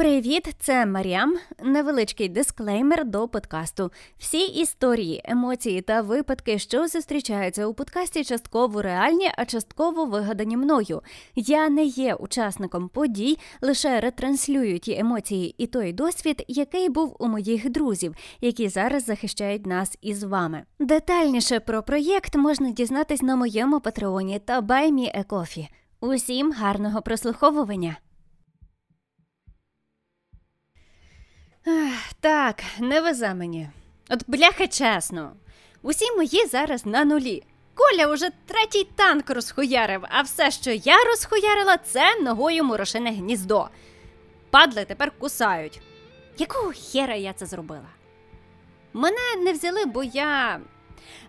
Привіт, це Маріам. Невеличкий дисклеймер до подкасту. Всі історії, емоції та випадки, що зустрічаються у подкасті, частково реальні, а частково вигадані мною. Я не є учасником подій, лише ретранслюю ті емоції і той досвід, який був у моїх друзів, які зараз захищають нас із вами. Детальніше про проєкт можна дізнатись на моєму патреоні та Баймі Екофі. Усім гарного прослуховування! Ах, Так, не везе мені. От бляха чесно. Усі мої зараз на нулі. Коля уже третій танк розхуярив, а все, що я розхуярила, це ногою морошине гніздо. Падли тепер кусають. Якого хера я це зробила? Мене не взяли, бо я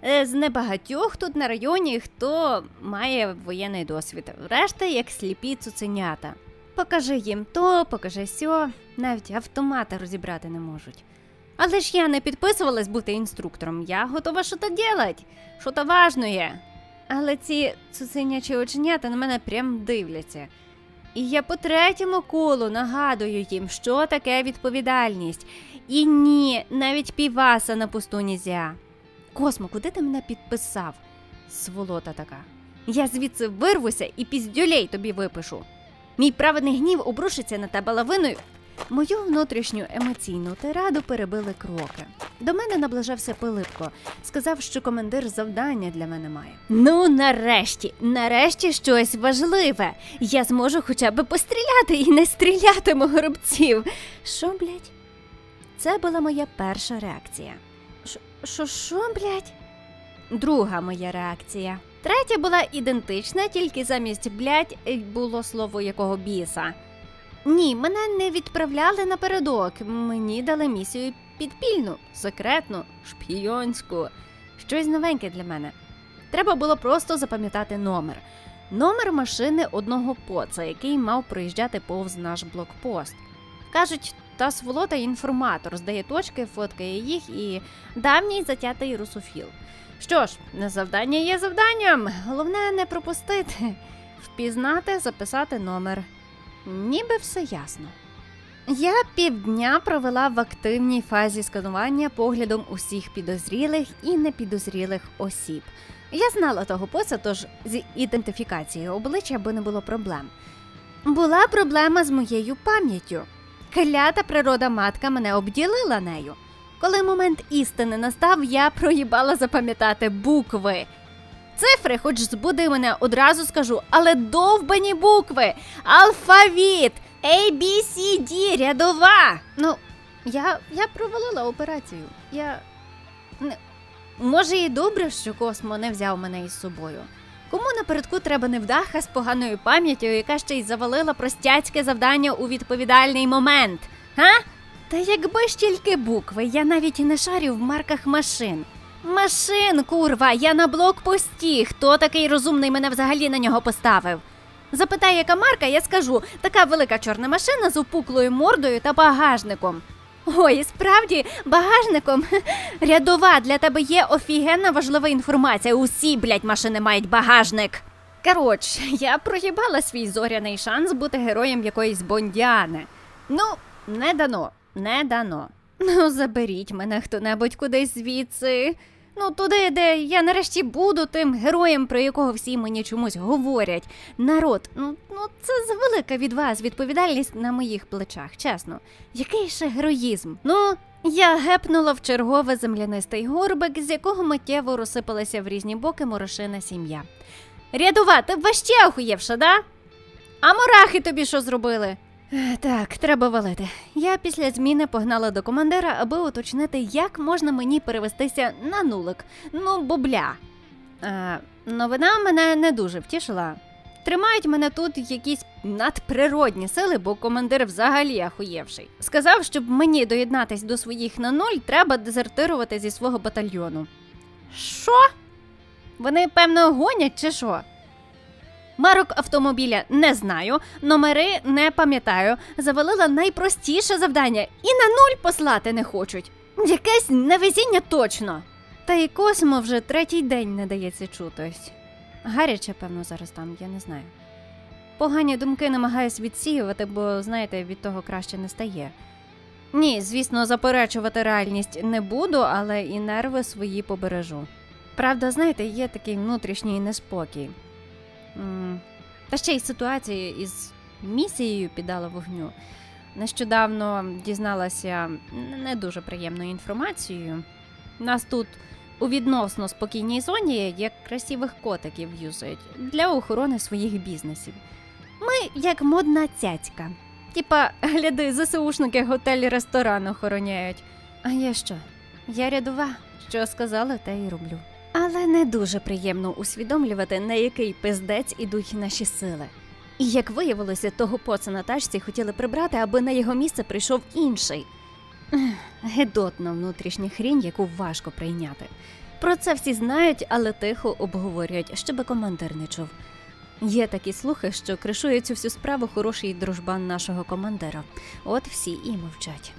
е, з небагатьох тут на районі, хто має воєнний досвід. Решта як сліпі цуценята. Покажи їм то, покажи сьо, навіть автомати розібрати не можуть. Але ж я не підписувалась бути інструктором, я готова що то делать, що то важно є. Але ці цуценячі оченята на мене прям дивляться. І я по третьому колу нагадую їм, що таке відповідальність. І ні, навіть піваса на пусту нізя. Космо, куди ти мене підписав? Сволота така. Я звідси вирвуся і піздюлей тобі випишу. Мій праведний гнів обрушиться на тебе лавиною. Мою внутрішню емоційну тираду перебили кроки. До мене наближався Пилипко, сказав, що командир завдання для мене має. Ну, нарешті, нарешті щось важливе. Я зможу хоча б постріляти і не стрілятиму горобців. Що, блядь? Це була моя перша реакція. Що, що, блядь? Друга моя реакція. Третя була ідентична, тільки замість блядь, було слово якого біса. Ні, мене не відправляли напередок. Мені дали місію підпільну, секретну, шпійонську, щось новеньке для мене. Треба було просто запам'ятати номер. Номер машини одного поца, який мав проїжджати повз наш блокпост. Кажуть, та сволота інформатор здає точки, фоткає їх і давній затятий русофіл. Що ж, завдання є завданням. Головне не пропустити, впізнати, записати номер. Ніби все ясно. Я півдня провела в активній фазі сканування поглядом усіх підозрілих і непідозрілих осіб. Я знала того поса, тож з ідентифікацією обличчя би не було проблем. Була проблема з моєю пам'яттю. Клята природа матка мене обділила нею. Коли момент істини настав, я проїбала запам'ятати букви. Цифри, хоч збуди мене, одразу скажу, але довбані букви, алфавіт, A, B, C, D, рядова. Ну, я я провалила операцію. Я. Не... Може, і добре, що Космо не взяв мене із собою. Кому напередку треба невдаха з поганою пам'яттю, яка ще й завалила простяцьке завдання у відповідальний момент? Га? Та якби ж тільки букви, я навіть і не шарю в марках машин. Машин, курва, я на блокпості. Хто такий розумний мене взагалі на нього поставив? Запитай, яка марка, я скажу така велика чорна машина з опуклою мордою та багажником. Ой, справді, багажником рядова для тебе є офігенна важлива інформація. Усі, блядь, машини мають багажник. Коротше, я проїбала свій зоряний шанс бути героєм якоїсь бондіани. Ну, не дано не дано. Ну, заберіть мене хто-небудь кудись звідси. Ну, туди, де я нарешті буду тим героєм, про якого всі мені чомусь говорять. Народ, ну ну це завелика від вас відповідальність на моїх плечах, чесно. Який ще героїзм? Ну, я гепнула в чергове землянистий горбик, з якого миттєво розсипалася в різні боки морошина сім'я. Рядова, ти ваще охуєвша, да? А мурахи тобі що зробили? Так, треба валити. Я після зміни погнала до командира, аби уточнити, як можна мені перевестися на нулик. Ну, бубля. Е, новина мене не дуже втішила. Тримають мене тут якісь надприродні сили, бо командир взагалі ахуєвший. Сказав, щоб мені доєднатись до своїх на нуль, треба дезертирувати зі свого батальйону. Що? Вони, певно, гонять, чи що? Марок автомобіля не знаю, номери не пам'ятаю. Завалила найпростіше завдання і на нуль послати не хочуть. Якесь невезіння точно. Та й космо вже третій день не дається чутись. Гаряче, певно, зараз там, я не знаю. погані думки намагаюсь відсіювати, бо, знаєте, від того краще не стає. Ні, звісно, заперечувати реальність не буду, але і нерви свої побережу. Правда, знаєте, є такий внутрішній неспокій. Та ще й ситуація із місією піддала вогню. Нещодавно дізналася не дуже приємною інформацією. Нас тут у відносно спокійній зоні як красивих котиків юзають для охорони своїх бізнесів. Ми як модна цяцька. Типа, гляди, ЗСУшники готель-ресторан охороняють. А я що? Я рядова, що сказала, те й роблю. Але не дуже приємно усвідомлювати, на який пиздець ідуть наші сили. І як виявилося, того поца на тачці хотіли прибрати, аби на його місце прийшов інший. Гедотна внутрішня хрінь, яку важко прийняти. Про це всі знають, але тихо обговорюють, щоби командир не чув. Є такі слухи, що кришує цю всю справу хороший дружбан нашого командира. От всі і мовчать.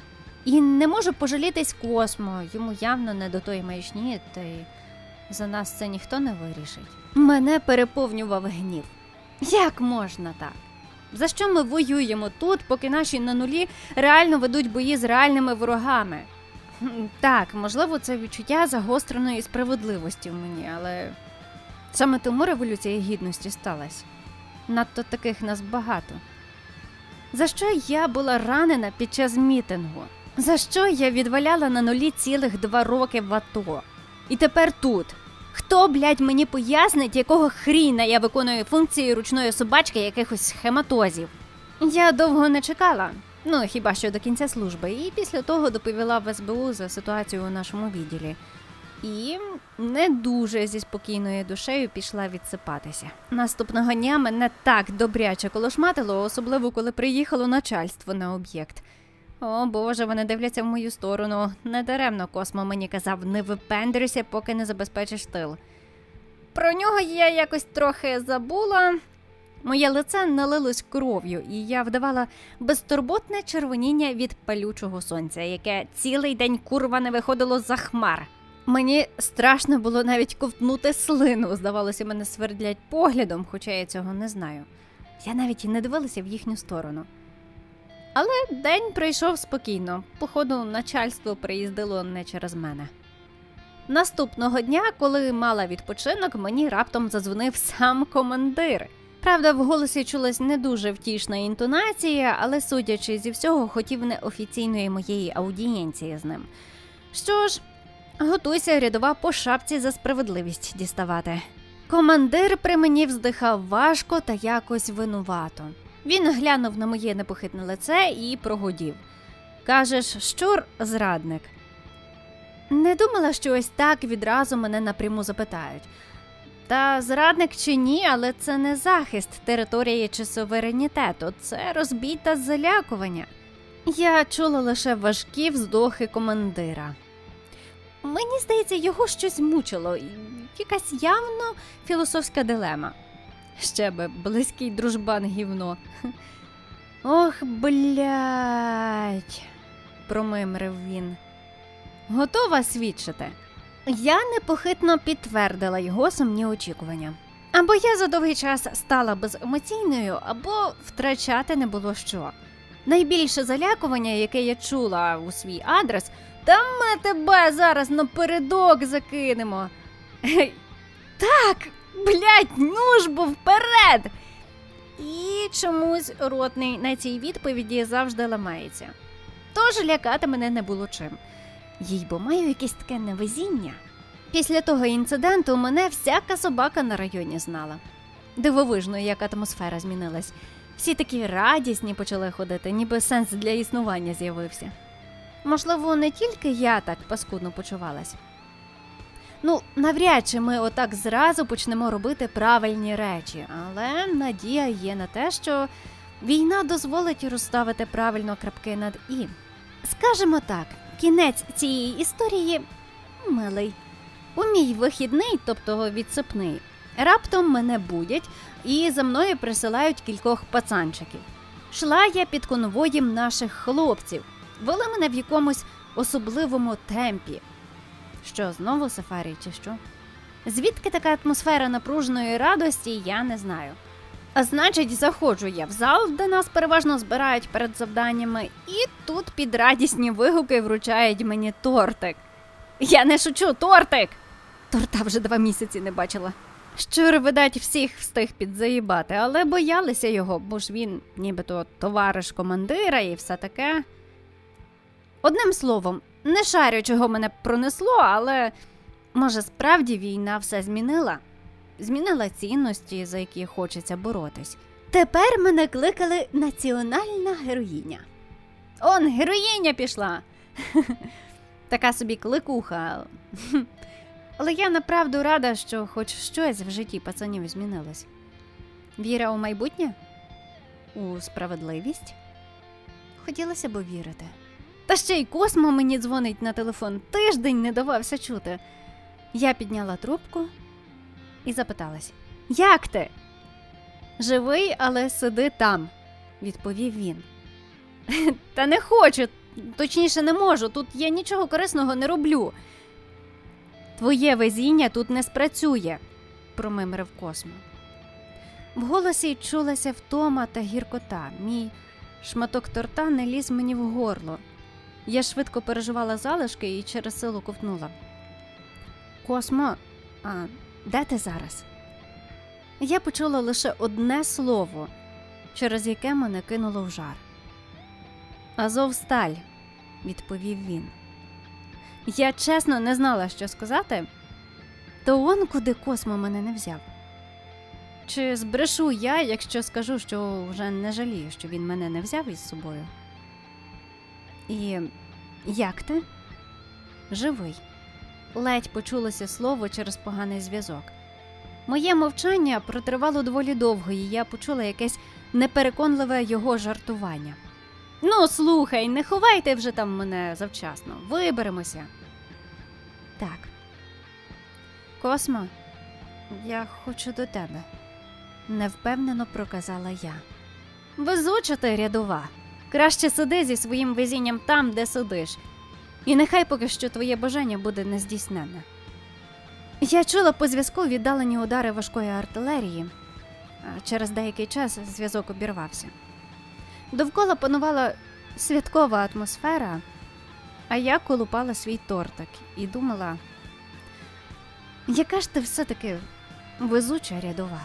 І не можу пожалітись космо, йому явно не до тої маячні, та й за нас це ніхто не вирішить. Мене переповнював гнів. Як можна так? За що ми воюємо тут, поки наші на нулі реально ведуть бої з реальними ворогами? Так, можливо, це відчуття загостреної справедливості в мені, але саме тому революція гідності сталася. Надто таких нас багато. За що я була ранена під час мітингу? За що я відваляла на нулі цілих два роки в АТО? І тепер тут. Хто, блядь, мені пояснить, якого хріна я виконую функції ручної собачки якихось схематозів? Я довго не чекала, ну хіба що до кінця служби, і після того доповіла в СБУ за ситуацію у нашому відділі. І не дуже зі спокійною душею пішла відсипатися. Наступного дня мене так добряче колошматило, особливо коли приїхало начальство на об'єкт. О Боже, вони дивляться в мою сторону. Недаремно Космо мені казав, не випендрюйся, поки не забезпечиш тил. Про нього я якось трохи забула. Моє лице налилось кров'ю, і я вдавала безтурботне червоніння від палючого сонця, яке цілий день курва не виходило за хмар. Мені страшно було навіть ковтнути слину. Здавалося, мене свердлять поглядом, хоча я цього не знаю. Я навіть і не дивилася в їхню сторону. Але день пройшов спокійно. Походу, начальство приїздило не через мене. Наступного дня, коли мала відпочинок, мені раптом задзвонив сам командир. Правда, в голосі чулась не дуже втішна інтонація, але, судячи зі всього, хотів неофіційної моєї аудієнції з ним. Що ж, готуйся рядова по шапці за справедливість діставати. Командир при мені вздихав важко та якось винувато. Він глянув на моє непохитне лице і прогудів. Кажеш, щур зрадник. Не думала, що ось так відразу мене напряму запитають. Та зрадник чи ні, але це не захист території чи суверенітету, це розбій та залякування. Я чула лише важкі вздохи командира. Мені здається, його щось мучило, якась явно філософська дилема. Ще би близький дружбан гівно. Ох, блядь, промимрив він. Готова свідчити? Я непохитно підтвердила його сумні очікування. Або я за довгий час стала беземоційною, або втрачати не було що. Найбільше залякування, яке я чула у свій адрес, та ми тебе зараз напередок закинемо. Так, блядь, ну ж бо вперед. І чомусь ротний на цій відповіді завжди ламається. Тож лякати мене не було чим. Їй бо маю якесь таке невезіння. Після того інциденту мене всяка собака на районі знала. Дивовижно, як атмосфера змінилась. Всі такі радісні почали ходити, ніби сенс для існування з'явився. Можливо, не тільки я так паскудно почувалась. Ну, навряд чи ми отак зразу почнемо робити правильні речі, але надія є на те, що війна дозволить розставити правильно крапки над і. Скажемо так, кінець цієї історії милий. У мій вихідний, тобто відсипний, раптом мене будять і за мною присилають кількох пацанчиків. Шла я під конвоєм наших хлопців, вели мене в якомусь особливому темпі. Що, знову сафарі, чи що? Звідки така атмосфера напруженої радості, я не знаю. А значить, заходжу я в зал, де нас переважно збирають перед завданнями, і тут під радісні вигуки вручають мені тортик. Я не шучу, тортик! Торта вже два місяці не бачила. Щур, видать, всіх встиг підзаїбати, але боялися його, бо ж він нібито товариш командира і все таке. Одним словом, не шарю, чого мене пронесло, але може справді війна все змінила? Змінила цінності, за які хочеться боротись. Тепер мене кликали національна героїня. Он героїня пішла. Така собі кликуха. Але я направду рада, що хоч щось в житті пацанів змінилось. Віра у майбутнє? У справедливість? Хотілося б вірити. Та ще й космо мені дзвонить на телефон, тиждень не давався чути. Я підняла трубку і запиталась: Як ти? Живий, але сиди там, відповів він. Та не хочу, точніше, не можу. Тут я нічого корисного не роблю. Твоє везіння тут не спрацює, промимрив Космо. В голосі чулася втома та гіркота. Мій шматок торта не ліз мені в горло. Я швидко переживала залишки і через силу ковтнула. Космо, а де ти зараз? Я почула лише одне слово, через яке мене кинуло в жар. Азовсталь, відповів він. Я чесно не знала, що сказати, то он куди космо мене не взяв. Чи збрешу я, якщо скажу, що вже не жалію, що він мене не взяв із собою? І як ти? Живий. Ледь почулося слово через поганий зв'язок. Моє мовчання протривало доволі довго, і я почула якесь непереконливе його жартування. Ну, слухай, не ховайте вже там мене завчасно. Виберемося. Так. Космо, я хочу до тебе, невпевнено проказала я. Везуча ти рядова. Краще сиди зі своїм везінням там, де сидиш, і нехай поки що твоє бажання буде нездійсненне. Я чула по зв'язку віддалені удари важкої артилерії, через деякий час зв'язок обірвався. Довкола панувала святкова атмосфера, а я колупала свій тортик і думала, яка ж ти все-таки везуча рядова.